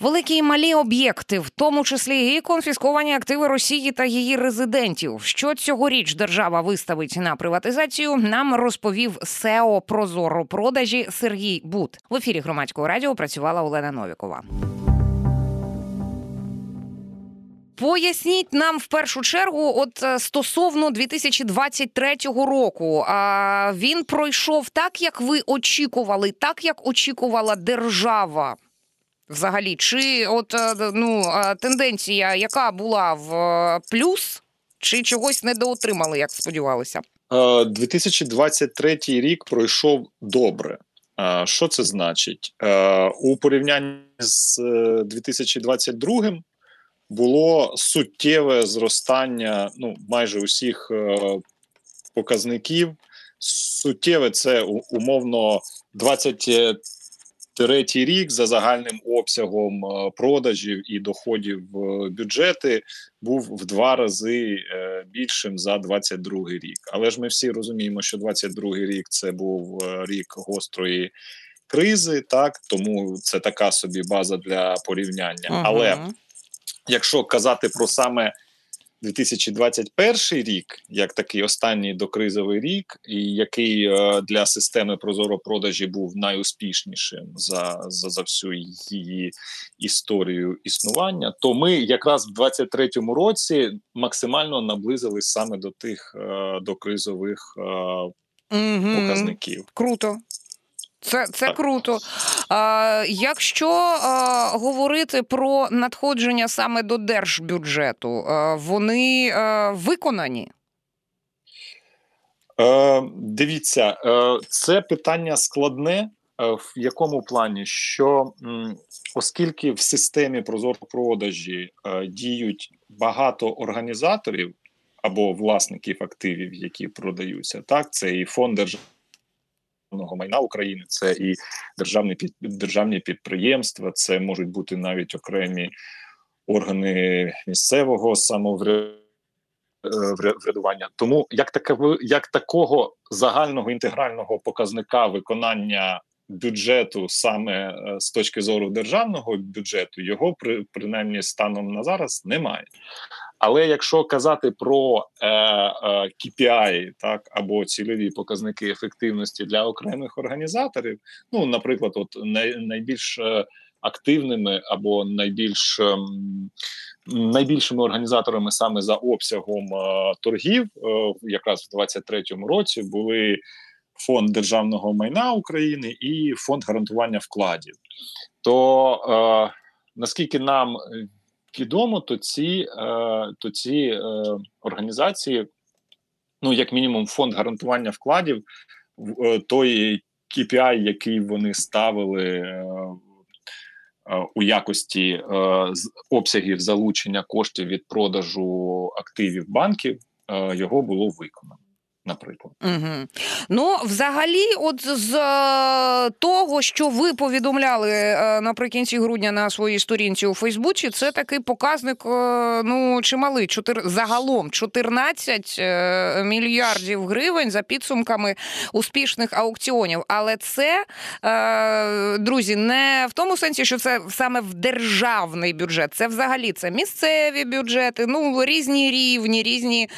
Великі і малі об'єкти, в тому числі і конфісковані активи Росії та її резидентів. Що цьогоріч держава виставить на приватизацію, нам розповів СЕО Прозоро продажі Сергій Бут. В ефірі громадського радіо працювала Олена Новікова. Поясніть нам в першу чергу, от е, стосовно 2023 року, а він пройшов так, як ви очікували, так як очікувала держава. Взагалі, чи от е, ну е, тенденція, яка була в плюс, чи чогось недоотримали, як сподівалися? 2023 рік пройшов добре. Що це значить? У порівнянні з 2022 було суттєве зростання ну, майже усіх е, показників. Суттєве це умовно 23 рік за загальним обсягом е, продажів і доходів в бюджети був в два рази е, більшим за 22 рік. Але ж ми всі розуміємо, що 22 рік це був е, рік гострої кризи, так тому це така собі база для порівняння. Ага. Але якщо казати про саме 2021 рік, як такий останній докризовий рік, і який е, для системи Прозоро продажі був найуспішнішим за, за за, всю її історію існування, то ми якраз в 2023 році максимально наблизились саме до тих е, докризових угу. показників. Круто. Це це круто. А, Якщо а, говорити про надходження саме до держбюджету, а, вони а, виконані? Е, Дивіться, е, це питання складне. Е, в якому плані, що оскільки в системі прозоропродажі е, діють багато організаторів або власників активів, які продаються, так це і фонд держави майна України, це і державні державні підприємства, це можуть бути навіть окремі органи місцевого самоврядування. Тому як таке як такого загального інтегрального показника виконання бюджету саме е, з точки зору державного бюджету, його при принаймні станом на зараз немає. Але якщо казати про е, е, KPI, так або цільові показники ефективності для окремих організаторів, ну наприклад, от най, найбільш е, активними або найбільш е, найбільшими організаторами саме за обсягом е, торгів, е, якраз в 2023 році були фонд державного майна України і фонд гарантування вкладів. То наскільки нам відомо, то ці е, то ці е, організації, ну як мінімум, фонд гарантування вкладів, е, той KPI, який вони ставили. У якості обсягів залучення коштів від продажу активів банків його було виконано наприклад. Угу. Ну, взагалі, от з е, того, що ви повідомляли е, наприкінці грудня на своїй сторінці у Фейсбуці, це такий показник е, ну, чималий. Чотир... Загалом 14 мільярдів гривень за підсумками успішних аукціонів. Але це, друзі, не в тому сенсі, що це саме в державний бюджет. Це взагалі це місцеві бюджети, ну різні рівні, різні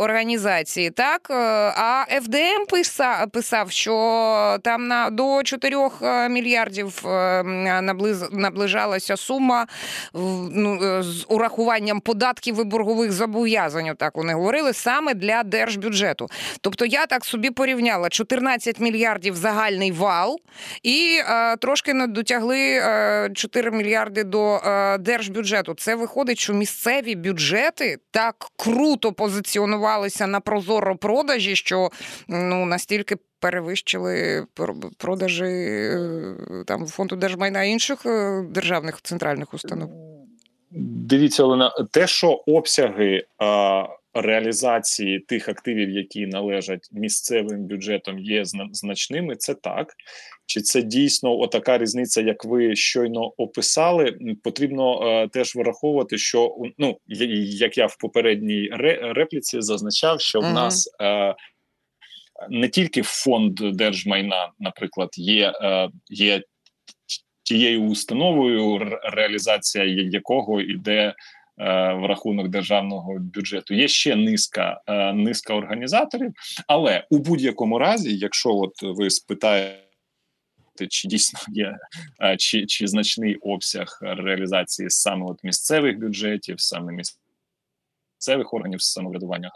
організації так. Е, а ФДМ писав, писав, що там на до 4 е, мільярдів е, наближ, наближалася сума ну, з урахуванням податків і боргових зобов'язань. Так вони говорили саме для держбюджету. Тобто я так собі порівняла 14 мільярдів загальний вал, і е, трошки дотягли е, 4 мільярди до е, держбюджету. Це виходить, що місцеві бюджети так круто позиціонувалися на прозоро продажі, що ну настільки перевищили продажі е, там фонду держмайна інших е, державних центральних установ. Дивіться, Олена, те, що обсяги реалізації тих активів, які належать місцевим бюджетам, є значними, це так. Чи це дійсно отака різниця, як ви щойно описали? Потрібно е, теж враховувати, що ну як я в попередній репліці зазначав, що в uh-huh. нас е, не тільки фонд держмайна, наприклад, є, е, є тією установою, реалізація якого йде в рахунок державного бюджету. Є ще низка низка організаторів, але у будь-якому разі, якщо от ви спитаєте. Чи дійсно є чи чи значний обсяг реалізації саме от місцевих бюджетів, саме місцевих органів самоврядування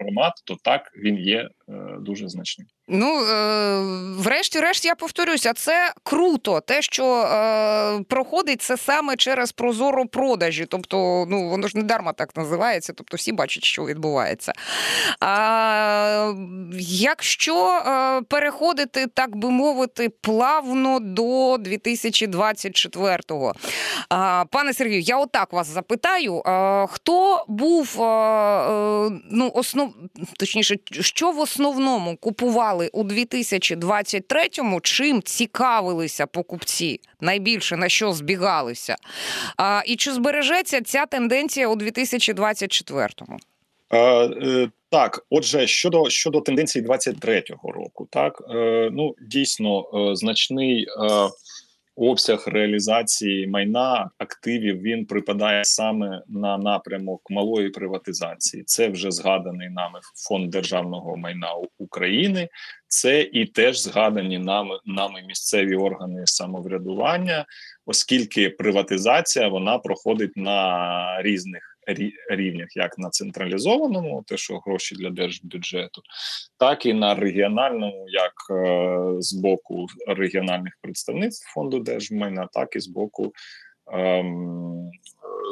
громад, то так він є е, дуже значним. Ну, е, врешті-решт, я повторюся, це круто. Те, що е, проходить це саме через прозоро продажі. Тобто, ну воно ж не дарма так називається, тобто всі бачать, що відбувається. А якщо переходити, так би мовити, плавно до 2024-го, е, пане Сергію, я отак вас запитаю: хто був ну, основ, точніше, що в основному купували? у 2023-му, чим цікавилися покупці найбільше на що збігалися? І чи збережеться ця тенденція у 2024-му? Е, так, отже, щодо щодо тенденції 23-го року, так е, ну дійсно е, значний е, обсяг реалізації майна активів він припадає саме на напрямок малої приватизації. Це вже згаданий нами фонд державного майна України. Це і теж згадані нами нами місцеві органи самоврядування, оскільки приватизація вона проходить на різних рівнях, як на централізованому, те, що гроші для держбюджету, так і на регіональному, як е, з боку регіональних представництв фонду держмайна, так і з боку. Ем,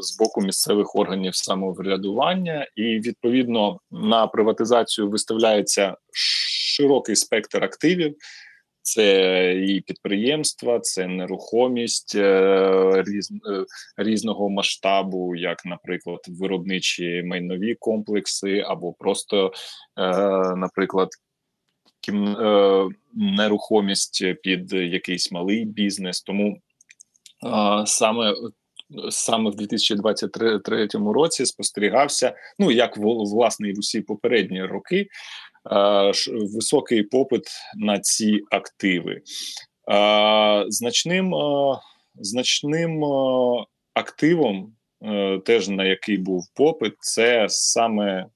з боку місцевих органів самоврядування, і відповідно на приватизацію виставляється широкий спектр активів, це і підприємства, це нерухомість е, різ, е, різного масштабу, як, наприклад, виробничі майнові комплекси, або просто, е, наприклад, нерухомість під якийсь малий бізнес. Тому саме Саме в 2023 році спостерігався, ну як власне і в усі попередні роки, високий попит на ці активи. Е, значним е, значним активом, теж на який був попит, це саме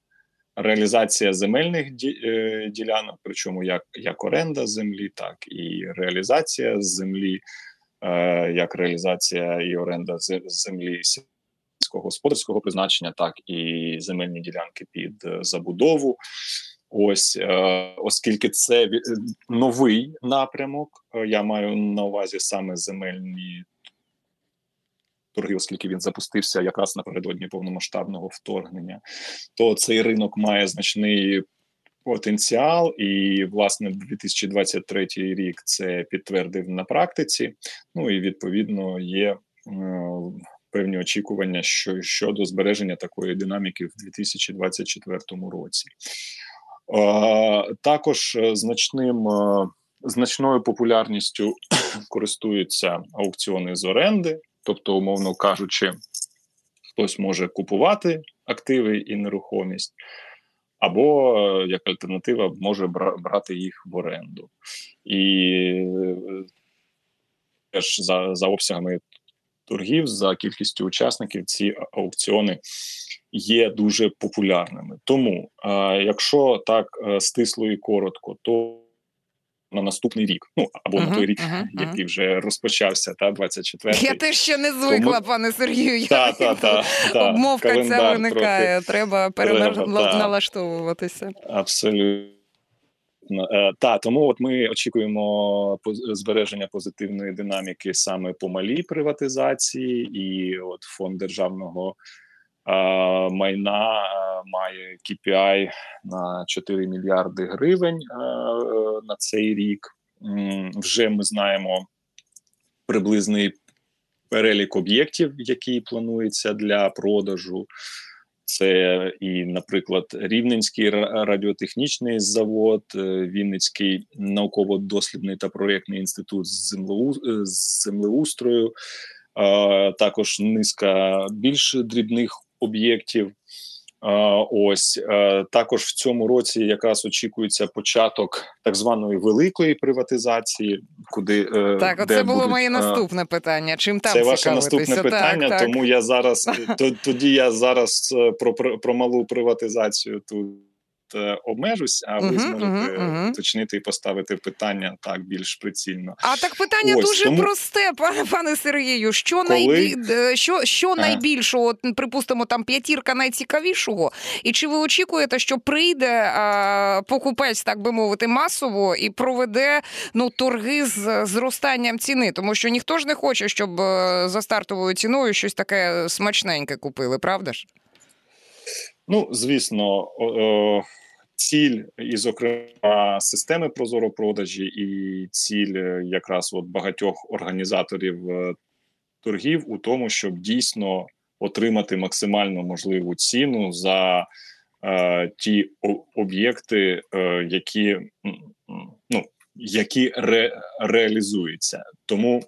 реалізація земельних ділянок, причому як як оренда землі, так і реалізація землі, як реалізація і оренда землі сільськогосподарського призначення, так і земельні ділянки під забудову. Ось е, оскільки це новий напрямок, е, я маю на увазі саме земельні торги, оскільки він запустився якраз напередодні повномасштабного вторгнення, то цей ринок має значний потенціал, і власне 2023 рік це підтвердив на практиці. Ну і відповідно є. Е, певні очікування що щодо збереження такої динаміки в 2024 році. Також е, значним е, значною популярністю користуються аукціони з оренди, тобто, умовно кажучи, хтось може купувати активи і нерухомість, або е, як альтернатива може брати їх в оренду. І теж за, за обсягами торгів, за кількістю учасників, ці аукціони є дуже популярними. Тому, якщо так е, стисло і коротко, то на наступний рік, ну або uh-huh, на той рік, uh-huh, який вже розпочався, та 24-й. Я теж ще не звикла, Тому... пане Сергію. Та, та, та, та, Обмовка ця виникає. Трохи... Треба переналаштовуватися. Абсолютно. Е, та тому, от ми очікуємо збереження позитивної динаміки саме по малій приватизації, і от фонд державного майна має KPI на 4 мільярди гривень на цей рік. Вже ми знаємо приблизний перелік об'єктів, який планується для продажу. Це і, наприклад, Рівненський радіотехнічний завод, е, Вінницький науково-дослідний та проєктний інститут з землеустрою, також низка більш дрібних об'єктів. Ось е, також в цьому році якраз очікується початок так званої великої приватизації, куди е, так, оце було будуть, моє наступне питання. Чим там це ваше наступне питання? Так, тому я зараз тоді я зараз про, про, про малу приватизацію тут. Е, обмежусь, а ви uh-huh, зможете uh-huh, уточнити і поставити питання так більш прицільно. А так питання Ось, дуже тому... просте, пане пане Сергію. Що Коли... найбі... Е, що, що найбільшого, припустимо, там п'ятірка найцікавішого, і чи ви очікуєте, що прийде а, покупець, так би мовити, масово і проведе ну торги з зростанням ціни? Тому що ніхто ж не хоче, щоб е, за стартовою ціною щось таке смачненьке купили, правда ж? Ну, звісно, ціль, і, зокрема, системи прозоропродажі, і ціль е, якраз от багатьох організаторів е, торгів у тому, щоб дійсно отримати максимально можливу ціну за е, ті об'єкти, е, які ну, які ре, реалізуються. Тому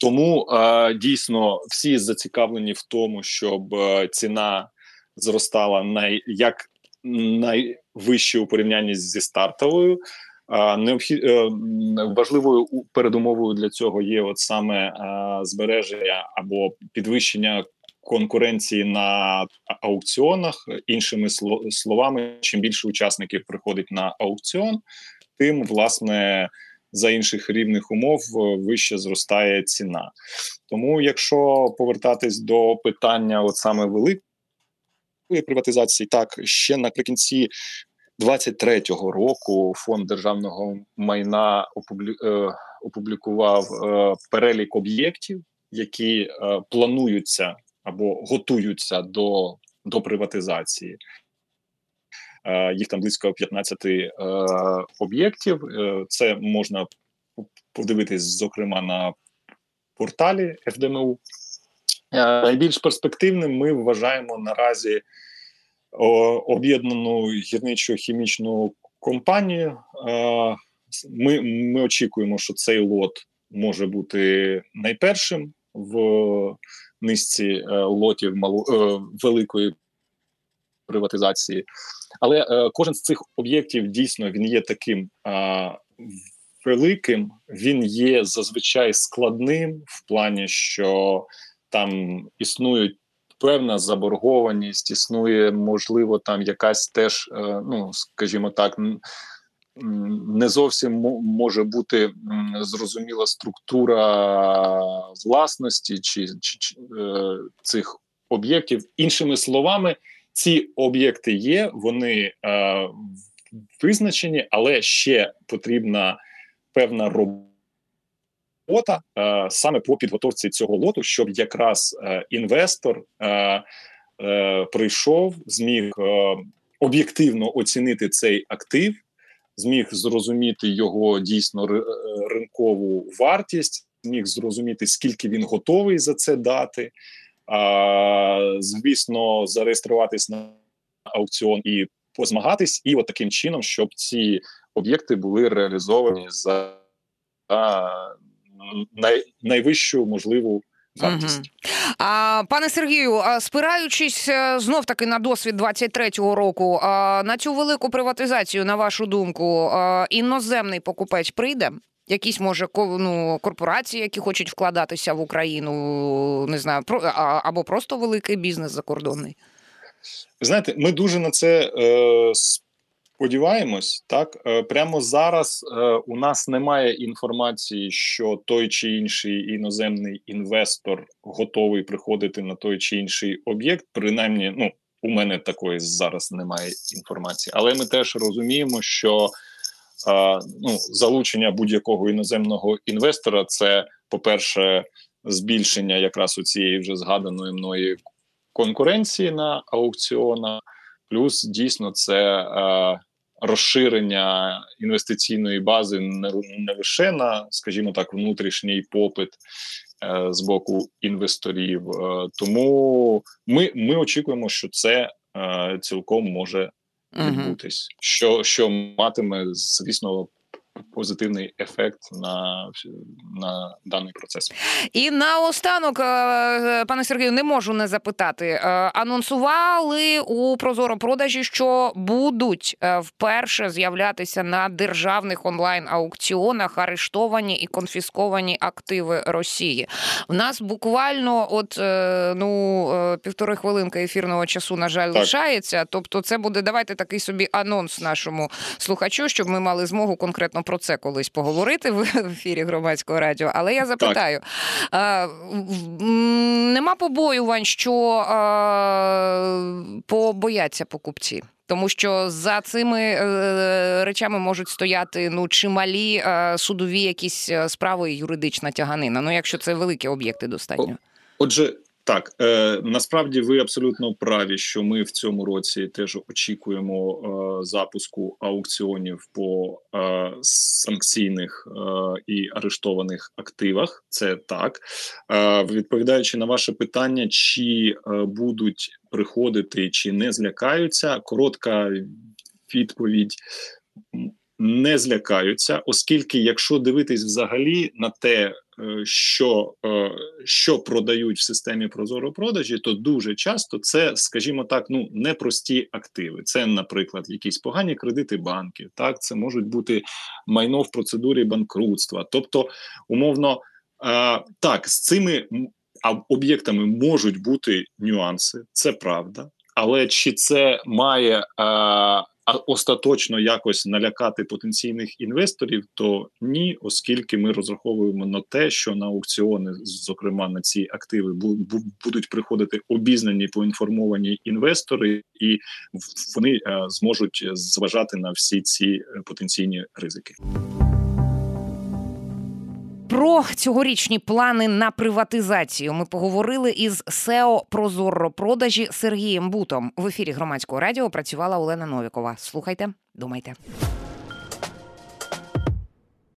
тому е, дійсно всі зацікавлені в тому, щоб е, ціна зростала най як найвище у порівнянні зі стартовою. Е, необхід важливою передумовою для цього є от саме збереження або підвищення конкуренції на аукціонах. Іншими словами, чим більше учасників приходить на аукціон, тим власне за інших рівних умов е, вище зростає ціна. Тому, якщо повертатись до питання, от саме великої приватизації, так ще наприкінці 23-го року фонд державного майна е, опублікував е, перелік об'єктів, які плануються або готуються до, до приватизації. Е, їх там близько 15 е, об'єктів. Е, це можна подивитись, зокрема, на порталі ФДМУ. Найбільш перспективним ми вважаємо наразі об'єднану гірничо хімічну компанію. Ми, Ми очікуємо, що цей лот може бути найпершим в низці лотів малу великої приватизації. Але е, кожен з цих об'єктів дійсно він є таким е, великим, він є зазвичай складним в плані, що там існують певна заборгованість, існує, можливо, там якась теж, е, ну скажімо так. Не зовсім може бути зрозуміла структура власності чи, чи, чи е, цих об'єктів. Іншими словами, ці об'єкти є, вони е, визначені, але ще потрібна певна робота е, саме по підготовці цього лоту, щоб якраз е, інвестор е, е, прийшов, зміг е, об'єктивно оцінити цей актив, зміг зрозуміти його дійсно е, ринкову вартість, зміг зрозуміти, скільки він готовий за це дати звісно, зареєструватись на аукціон і позмагатись, і от таким чином, щоб ці об'єкти були реалізовані за най, найвищу можливу. Угу. А, Пане Сергію, спираючись е, знов таки на досвід 23-го року, на цю велику приватизацію, на вашу думку, іноземний покупець прийде? Якісь може ну, корпорації, які хочуть вкладатися в Україну, не знаю, про або просто великий бізнес закордонний. Знаєте, ми дуже на це е, сподіваємось. Так е, прямо зараз е, у нас немає інформації, що той чи інший іноземний інвестор готовий приходити на той чи інший об'єкт. Принаймні, ну у мене такої зараз немає інформації, але ми теж розуміємо, що ну, залучення будь-якого іноземного інвестора це, по-перше, збільшення якраз у цієї вже згаданої мною конкуренції на аукціонах, плюс дійсно це розширення інвестиційної бази не, не лише на, скажімо так, внутрішній попит. Е, з боку інвесторів, е, тому ми ми очікуємо, що це е, цілком може відбутись, що що матиме, звісно, позитивний ефект на на даний процес. І наостанок, е, пане Сергію, не можу не запитати. Е, анонсували у Прозоро продажі, що будуть е, вперше з'являтися на державних онлайн аукціонах арештовані і конфісковані активи Росії. В нас буквально от ну півтори хвилинки ефірного часу, на жаль, так. лишається. Тобто, це буде давайте такий собі анонс нашому слухачу, щоб ми мали змогу конкретно про це колись поговорити в ефірі громадського радіо. Але я запитаю: а, нема побоювань, що а, побояться покупці. Тому що за цими е, речами можуть стояти ну чималі е, судові якісь е, справи і юридична тяганина. Ну якщо це великі об'єкти, достатньо. Отже, так е, насправді ви абсолютно праві, що ми в цьому році теж очікуємо е, запуску аукціонів по е, санкційних е, і арештованих активах. Це так е, відповідаючи на ваше питання, чи е, будуть приходити, чи не злякаються. Коротка відповідь не злякаються, оскільки, якщо дивитись взагалі на те, що е, що продають в системі прозоропродажі, то дуже часто це, скажімо так, ну непрості активи. Це, наприклад, якісь погані кредити банків. Так, це можуть бути майно в процедурі банкрутства. Тобто, умовно, е, так з цими об'єктами можуть бути нюанси, це правда. Але чи це має остаточно якось налякати потенційних інвесторів, то ні, оскільки ми розраховуємо на те, що на аукціони, зокрема на ці активи, будуть приходити обізнані поінформовані інвестори, і вони е, зможуть зважати на всі ці е, потенційні ризики. Про цьогорічні плани на приватизацію ми поговорили із СЕО Прозоро продажі Сергієм Бутом. В ефірі громадського радіо працювала Олена Новікова. Слухайте, думайте.